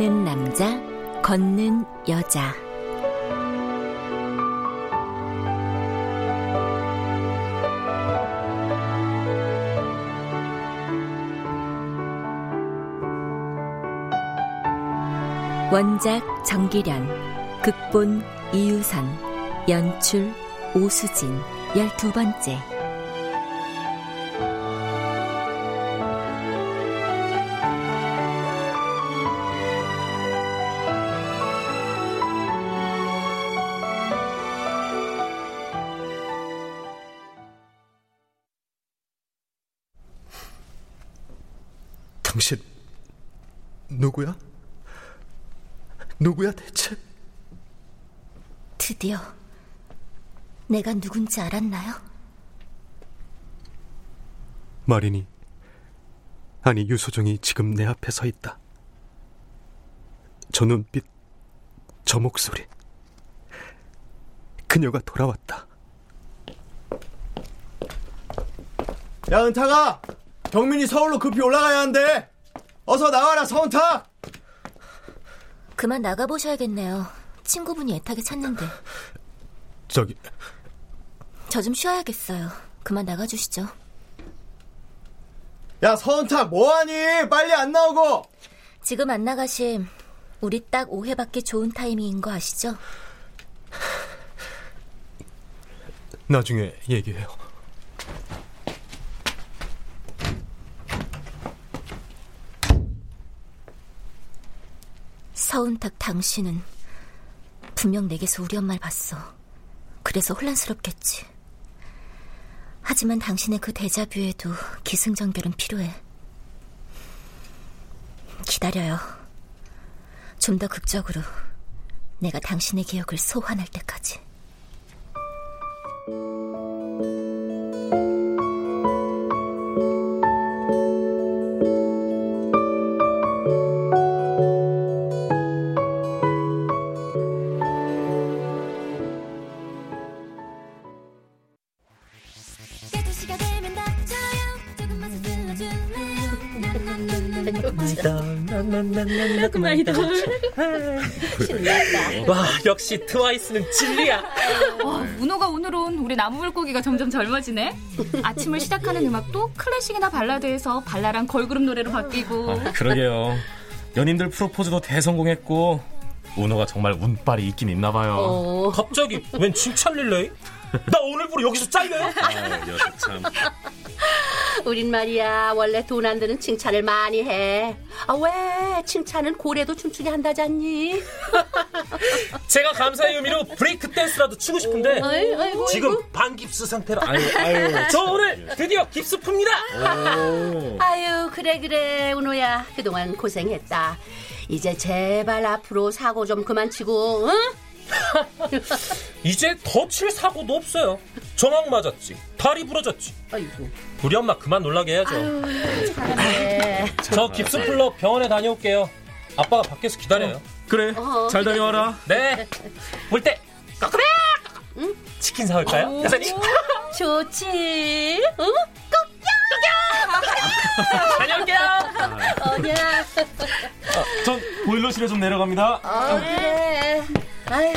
달리는 남자, 걷는 여자. 원작 정기련, 극본 이유선, 연출 오수진, 열두 번째. 누구야 대체? 드디어 내가 누군지 알았나요? 마린이 아니 유소정이 지금 내 앞에 서 있다. 저 눈빛, 저 목소리. 그녀가 돌아왔다. 야 은타가 경민이 서울로 급히 올라가야 한대 어서 나와라 서은타 그만 나가보셔야겠네요. 친구분이 애타게 찾는데. 저기 저 좀 쉬어야겠어요. 그만 나가주시죠. 야 서은타 뭐하니 빨리 안 나오고 지금 안 나가심 우리 딱 5회밖에 좋은 타이밍인 거 아시죠? 나중에 얘기해요. 서은탁 당신은 분명 내게서 우리 엄마를 봤어. 그래서 혼란스럽겠지. 하지만 당신의 그 데자뷰에도 기승전결은 필요해. 기다려요. 좀 더 극적으로 내가 당신의 기억을 소환할 때까지. 와 역시 트와이스는 진리야. 와, 문호가 오늘은 우리 나무 물고기가 점점 젊어지네. 아침을 시작하는 음악도 클래식이나 발라드에서 발랄한 걸그룹 노래로 바뀌고. 아, 그러게요. 연인들 프로포즈도 대성공했고 운호가 정말 운빨이 있긴 있나 봐요. 어. 갑자기 웬 칭찬 릴레이? 나 오늘부로 여기서 잘려요? 아, 녀석 참. 우린 말이야 원래 돈 안 드는 칭찬을 많이 해. 아 왜 칭찬은 고래도 춤추게 한다잖니? 제가 감사의 의미로 브레이크 댄스라도 추고 싶은데 아이, 아이고, 지금 아이고. 반깁스 상태라. 아유, 아유. 저 오늘 드디어 깁스 풉니다. 아유 그래 그래 은호야 그동안 고생했다. 이제 제발 앞으로 사고 좀 그만 치고 응? 이제 더칠 사고도 없어요. 정확 맞았지. 다리 부러졌지. 아이고. 우리 엄마 그만 놀라게 해야죠. 잘하네. 저 깁스 풀러 병원에 다녀올게요. 아빠가 밖에서 기다려요. 그래. 어, 잘 다녀와라. 네. 올 때 까꾸라. 치킨 사올까요, 여사님? 좋지. 응? 다녀올게요. 어냐. 전 보일러실에 좀 내려갑니다. 어, 그래. 아휴.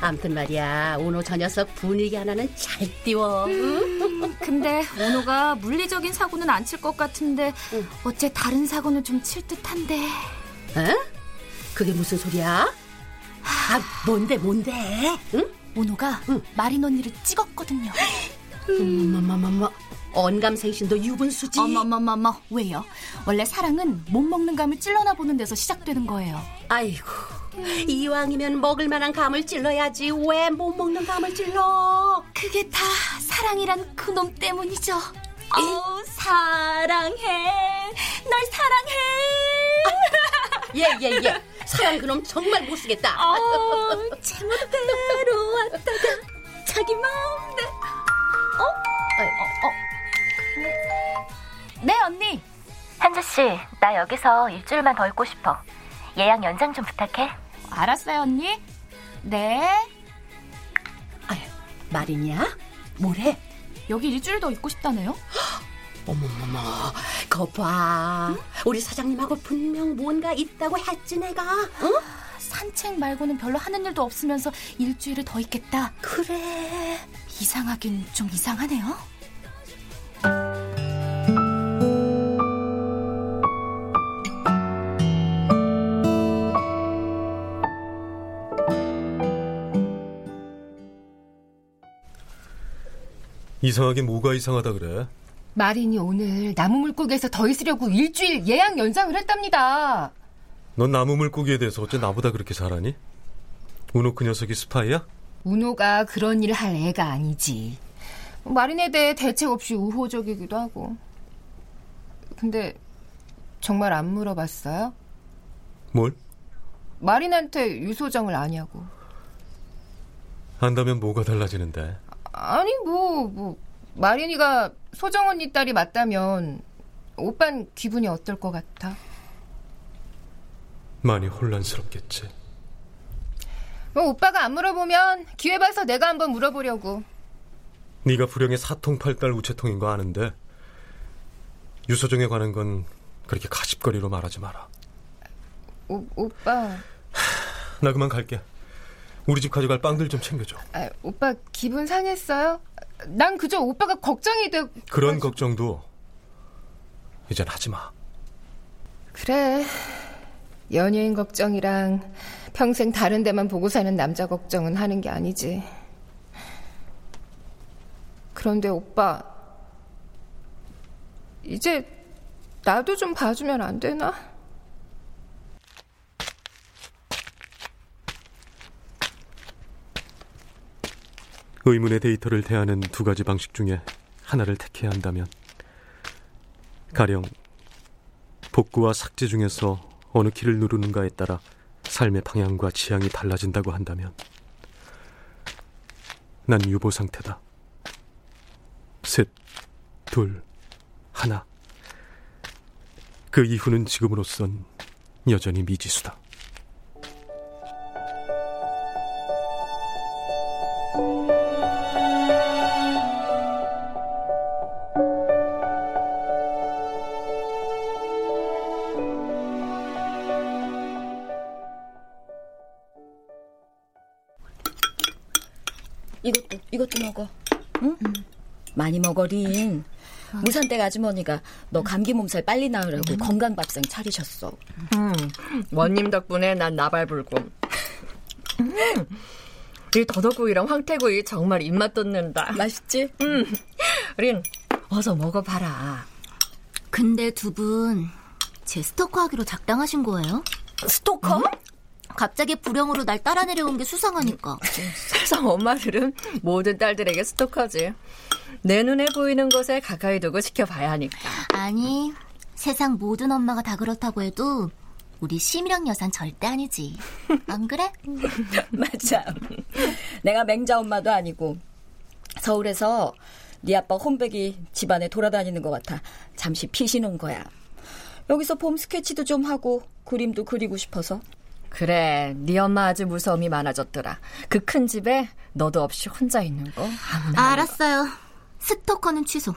아무튼 말이야, 오늘 저 녀석 분위기 하나는 잘 띄워. 응? 근데 오노가 물리적인 사고는 안 칠 것 같은데 어째 다른 사고는 좀 칠 듯한데. 어? 그게 무슨 소리야? 아, 뭔데, 뭔데? 응? 오노가 마린 언니를 찍었거든요. 어머머머머. 언감생신도 유분수지. 어머머머머 왜요? 원래 사랑은 못 먹는 감을 찔러나 보는 데서 시작되는 거예요. 아이고. 이왕이면 먹을 만한 감을 찔러야지. 왜 못 먹는 감을 찔러? 그게 다 사랑이란 그놈 때문이죠. 어, 사랑해. 널 사랑해. 예, 예, 예. 사랑 그놈 정말 못 쓰겠다. 어, 제멋대로 왔다가 자기 마음대로. 어? 어, 어. 네, 언니. 한주씨, 나 여기서 일주일만 더 있고 싶어. 예약 연장 좀 부탁해. 알았어요, 언니. 네. 말이냐? 뭐래? 여기 일주일 더 있고 싶다네요? 어머머머, 거 봐. 우리 사장님하고 분명 뭔가 있다고 했지 내가. 응? 산책 말고는 별로 하는 일도 없으면서 일주일을 더 있겠다. 그래. 이상하긴 좀 이상하네요. 이상하게 뭐가 이상하다 그래? 마린이 오늘 나무 물고기에서 더 있으려고 일주일 예약 연장을 했답니다. 넌 나무 물고기에 대해서 어째 나보다 그렇게 잘하니? 우노 그 녀석이 스파이야? 우노가 그런 일을 할 애가 아니지. 마린에 대해 대책 없이 우호적이기도 하고. 근데 정말 안 물어봤어요? 뭘? 마린한테 유소정을 아냐고. 안다면 뭐가 달라지는데? 아니 뭐 뭐 마린이가 소정 언니 딸이 맞다면 오빤 기분이 어떨 것 같아? 많이 혼란스럽겠지. 뭐 오빠가 안 물어보면 기회 봐서 내가 한번 물어보려고. 네가 불행의 사통팔달 우체통인 거 아는데 유소정에 관한 건 그렇게 가십거리로 말하지 마라. 오, 오빠. 나 그만 갈게. 우리 집 가져갈 빵들 좀 챙겨줘. 아, 오빠 기분 상했어요? 난 그저 오빠가 걱정이 돼. 그런 걱정도 이젠 하지 마. 그래. 연예인 걱정이랑 평생 다른 데만 보고 사는 남자 걱정은 하는 게 아니지. 그런데 오빠, 이제 나도 좀 봐주면 안 되나? 의문의 데이터를 대하는 두 가지 방식 중에 하나를 택해야 한다면 가령 복구와 삭제 중에서 어느 키를 누르는가에 따라 삶의 방향과 지향이 달라진다고 한다면 난 유보 상태다. 셋, 둘, 하나. 그 이후는 지금으로선 여전히 미지수다. 이것도 이것도 먹어. 응? 많이 먹어린. 무산댁 아주머니가 너 감기 몸살 빨리 나으라고 건강 밥상 차리셨어. 음, 원님 덕분에 난 나발 불고. 이 더덕구이랑 황태구이 정말 입맛 돋는다. 맛있지? 음, 우린 어서 먹어봐라. 근데 두 분 제 스토커 하기로 작당하신 거예요? 스토커? 갑자기 불행으로 날 따라 내려온 게 수상하니까. 세상 엄마들은 모든 딸들에게 스토커지. 내 눈에 보이는 곳에 가까이 두고 지켜봐야 하니까. 아니, 세상 모든 엄마가 다 그렇다고 해도 우리 심이랑 여산 절대 아니지. 안 그래? 맞아. 내가 맹자 엄마도 아니고 서울에서 네 아빠 홈백이 집안에 돌아다니는 것 같아 잠시 피신 온 거야. 여기서 봄 스케치도 좀 하고 그림도 그리고 싶어서. 그래, 네 엄마 아주 무서움이 많아졌더라. 그 큰 집에 너도 없이 혼자 있는 거. 알았어요. 스토커는 취소.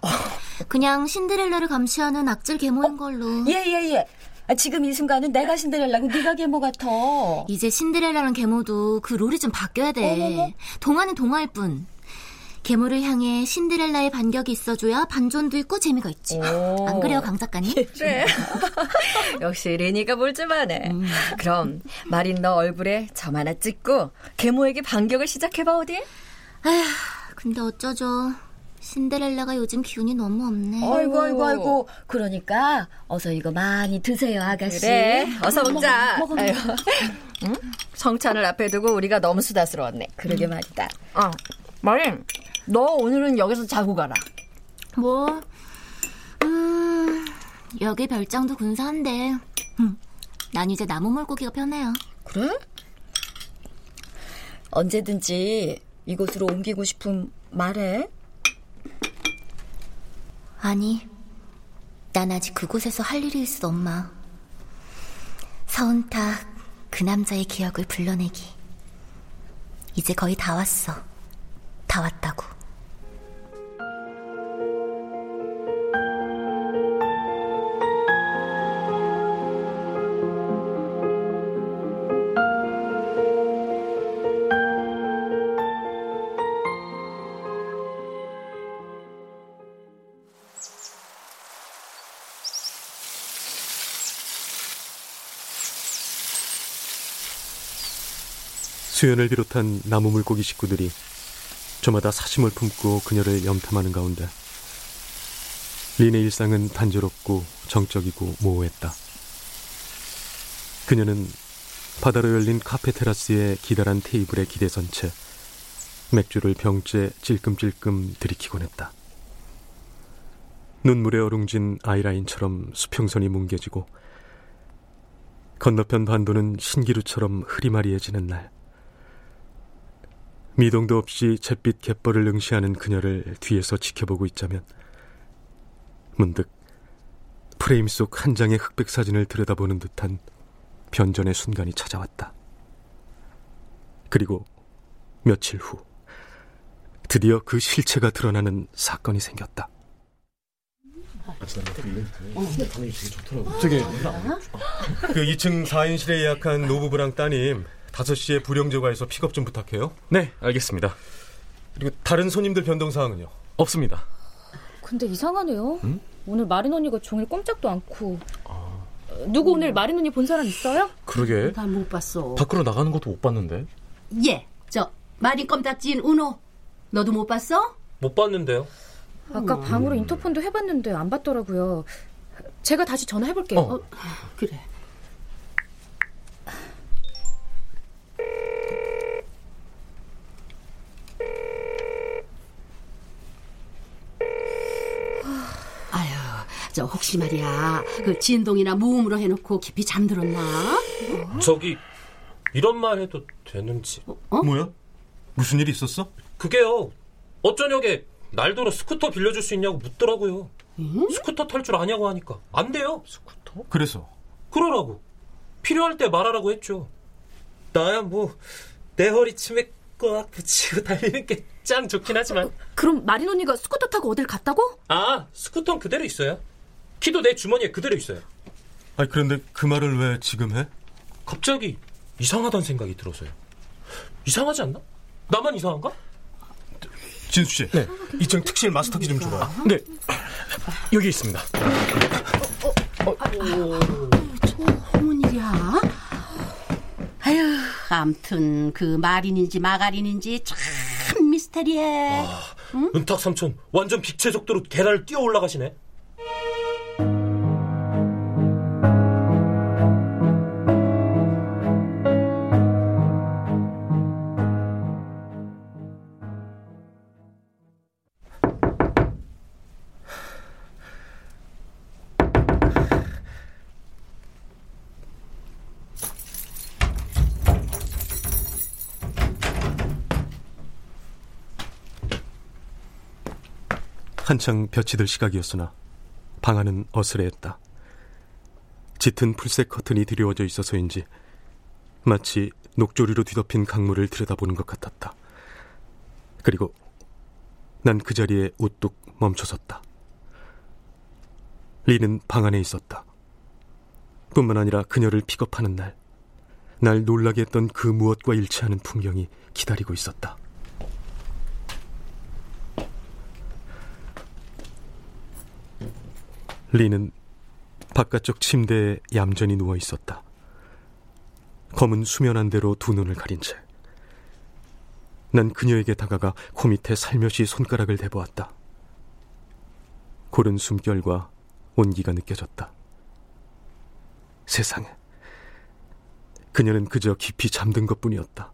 그냥 신데렐라를 감시하는 악질 계모인 걸로. 예예예. 예. 아, 지금 이 순간은 내가 신데렐라고 네가 계모 같아. 이제 신데렐라랑 계모도 그 롤이 좀 바뀌어야 돼. 어머머. 동화는 동화일 뿐. 계모를 향해 신데렐라의 반격이 있어줘야 반전도 있고 재미가 있지. 오. 안 그래요, 강 작가님? 그래. 역시 레니가 뭘좀 하네. 음. 그럼 마린 너 얼굴에 점 하나 찍고 계모에게 반격을 시작해봐 어디? 아휴, 근데 어쩌죠. 신데렐라가 요즘 기운이 너무 없네. 아이고 아이고 아이고. 그러니까 어서 이거 많이 드세요 아가씨. 그래. 어서 먹자. 먹어, 먹어. 응? 성찬을 앞에 두고 우리가 너무 수다스러웠네. 그러게 음. 말이다. 어, 마린. 너 오늘은 여기서 자고 가라. 뭐, 음, 여기 별장도 근사한데, 음, 난 이제 나무 물고기가 편해요. 그래? 언제든지 이곳으로 옮기고 싶음 말해. 아니, 난 아직 그곳에서 할 일이 있어, 엄마. 서은탁, 그 남자의 기억을 불러내기. 이제 거의 다 왔어. 다 왔다고. 수연을 비롯한 나무 물고기 식구들이 저마다 사심을 품고 그녀를 염탐하는 가운데 린의 일상은 단조롭고 정적이고 모호했다. 그녀는 바다로 열린 카페 테라스의 기다란 테이블에 기대선 채 맥주를 병째 찔끔찔끔 들이키곤 했다. 눈물에 어룽진 아이라인처럼 수평선이 뭉개지고 건너편 반도는 신기루처럼 흐리마리해지는 날 미동도 없이 잿빛 갯벌을 응시하는 그녀를 뒤에서 지켜보고 있자면 문득 프레임 속 한 장의 흑백 사진을 들여다보는 듯한 변전의 순간이 찾아왔다. 그리고 며칠 후 드디어 그 실체가 드러나는 사건이 생겼다. 저기 그 2층 4인실에 예약한 노부부랑 따님 5시에 불영제과에서 픽업 좀 부탁해요. 네, 알겠습니다. 그리고 다른 손님들 변동 사항은요? 없습니다. 근데 이상하네요. 응? 오늘 마린 언니가 종일 꼼짝도 않고. 아... 누구 오늘 마린 언니 본 사람 있어요? 그러게. 난 못 봤어. 밖으로 나가는 것도 못 봤는데. 예, 저 마린 껌딱지인 우노. 너도 못 봤어? 못 봤는데요. 아까 음. 방으로 인터폰도 해봤는데 안 받더라고요. 제가 다시 전화해볼게요. 어. 어, 그래. 저 혹시 말이야 그 진동이나 무음으로 해놓고 깊이 잠들었나? 어? 저기 이런 말 해도 되는지 어? 어? 뭐야? 무슨 일 있었어? 그게요 엊저녁에 나더러 스쿠터 빌려줄 수 있냐고 묻더라고요 응? 스쿠터 탈 줄 아냐고 하니까 안 돼요 스쿠터? 그래서? 그러라고 필요할 때 말하라고 했죠 나야 뭐 내 허리춤에 꽉 붙이고 달리는 게 짱 좋긴 하지만 그럼 마린 언니가 스쿠터 타고 어딜 갔다고? 아 스쿠터는 그대로 있어요 키도 내 주머니에 그대로 있어요. 아니 그런데 그 말을 왜 지금 해? 갑자기 이상하다는 생각이 들어서요. 이상하지 않나? 나만 이상한가? 진수 씨, 네. 2층 특실 마스터키 좀 줘봐요. 네, 여기 있습니다. 어, 어, 어, 어, 저 어머니야? 아유, 암튼 그 마린인지 마가린인지 참 미스테리해. 아, 응? 은탁 삼촌 완전 빛의 속도로 계단을 뛰어 올라가시네. 한창 볕이 들 시각이었으나 방 안은 어스레했다. 짙은 풀색 커튼이 드리워져 있어서인지 마치 녹조리로 뒤덮인 강물을 들여다보는 것 같았다. 그리고 난 그 자리에 우뚝 멈춰섰다. 리는 방 안에 있었다. 뿐만 아니라 그녀를 픽업하는 날, 날 놀라게 했던 그 무엇과 일치하는 풍경이 기다리고 있었다. 리는 바깥쪽 침대에 얌전히 누워 있었다. 검은 수면한 대로 두 눈을 가린 채. 난 그녀에게 다가가 코 밑에 살며시 손가락을 대보았다. 고른 숨결과 온기가 느껴졌다. 세상에. 그녀는 그저 깊이 잠든 것 뿐이었다.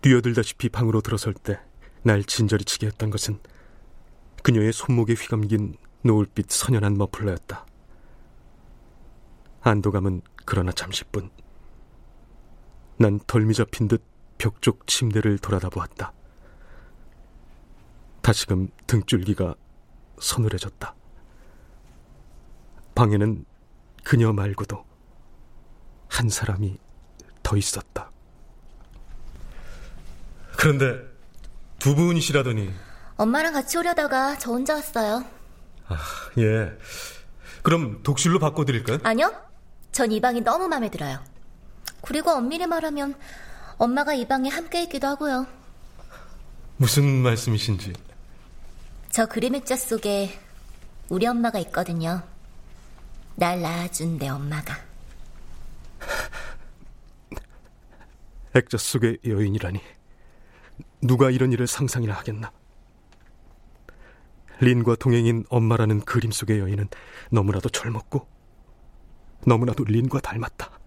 뛰어들다시피 방으로 들어설 때 날 진저리 치게 했던 것은 그녀의 손목에 휘감긴 노을빛 선연한 머플러였다. 안도감은 그러나 잠시뿐. 난 덜미 잡힌 듯 벽 쪽 침대를 돌아다 보았다. 다시금 등줄기가 서늘해졌다. 방에는 그녀 말고도 한 사람이 더 있었다. 그런데 두 분이시라더니 엄마랑 같이 오려다가 저 혼자 왔어요. 아, 예. 그럼 독실로 바꿔드릴까요? 아니요. 전 이 방이 너무 마음에 들어요. 그리고 엄밀히 말하면 엄마가 이 방에 함께 있기도 하고요. 무슨 말씀이신지. 저 그림 액자 속에 우리 엄마가 있거든요. 날 낳아준 내 엄마가. 액자 속의 여인이라니. 누가 이런 일을 상상이나 하겠나. 린과 동행인 엄마라는 그림 속의 여인은 너무나도 젊었고 너무나도 린과 닮았다.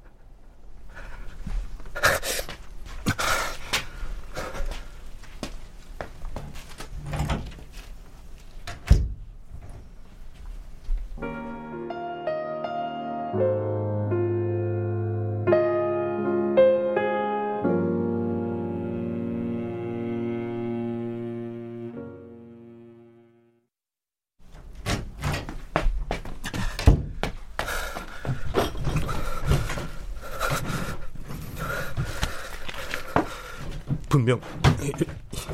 분명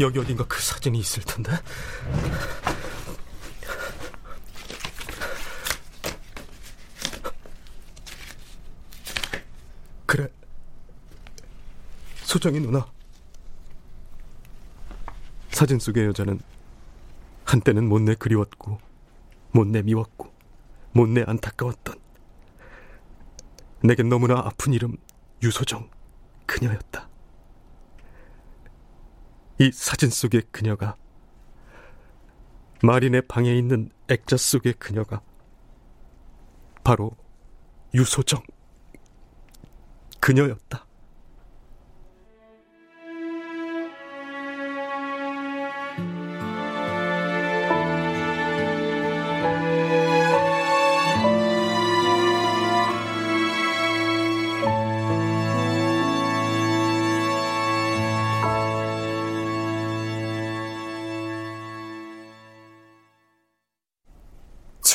여기 어딘가 그 사진이 있을 텐데. 그래. 소정이 누나. 사진 속의 여자는 한때는 못내 그리웠고, 못내 미웠고, 못내 안타까웠던 내겐 너무나 아픈 이름 유소정 그녀였다. 이 사진 속의 그녀가 마린의 방에 있는 액자 속의 그녀가 바로 유소정 그녀였다.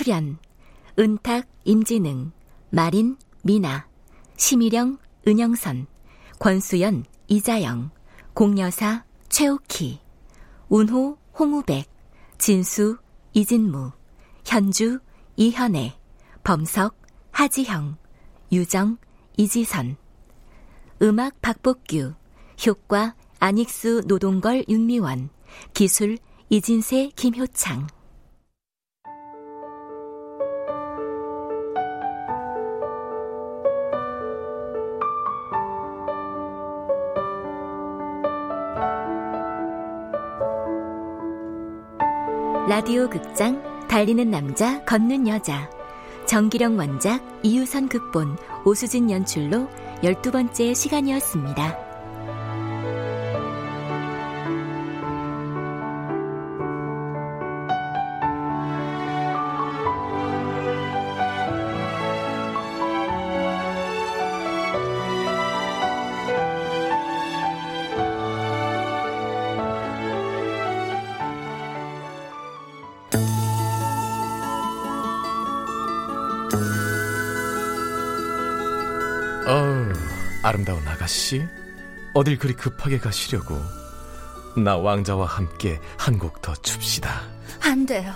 출연 은탁 임진응 마린 미나 심희령 은영선 권수연 이자영 공여사 최옥희 운호 홍우백 진수 이진무 현주 이현애 범석 하지형 유정 이지선. 음악 박복규 효과 안익수 노동걸 윤미원 기술 이진세 김효창 라디오 극장 달리는 남자 걷는 여자 정기령 원작 이유선 극본 오수진 연출로 12번째 시간이었습니다. 아름다운 아가씨, 어딜 그리 급하게 가시려고? 나 왕자와 함께 한 곡 더 춥시다. 안 돼요.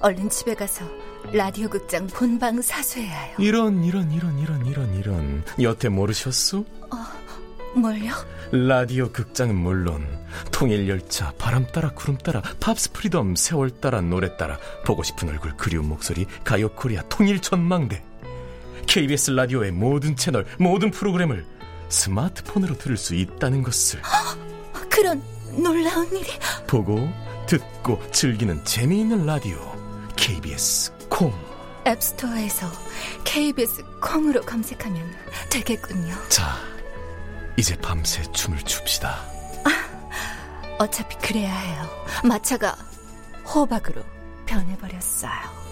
얼른 집에 가서 라디오 극장 본방 사수해야 해요. 이런 이런 이런 이런 이런 이런 여태 모르셨소? 뭘요? 라디오 극장은 물론 통일 열차 바람 따라 구름 따라 팝스 프리덤 세월 따라 노래 따라 보고 싶은 얼굴 그리운 목소리 가요 코리아 통일 전망대 KBS 라디오의 모든 채널 모든 프로그램을 스마트폰으로 들을 수 있다는 것을 그런 놀라운 일이 보고 듣고 즐기는 재미있는 라디오 KBS 콩 앱스토어에서 KBS 콩으로 검색하면 되겠군요. 자, 이제 밤새 춤을 춥시다. 어차피 그래야 해요. 마차가 호박으로 변해버렸어요.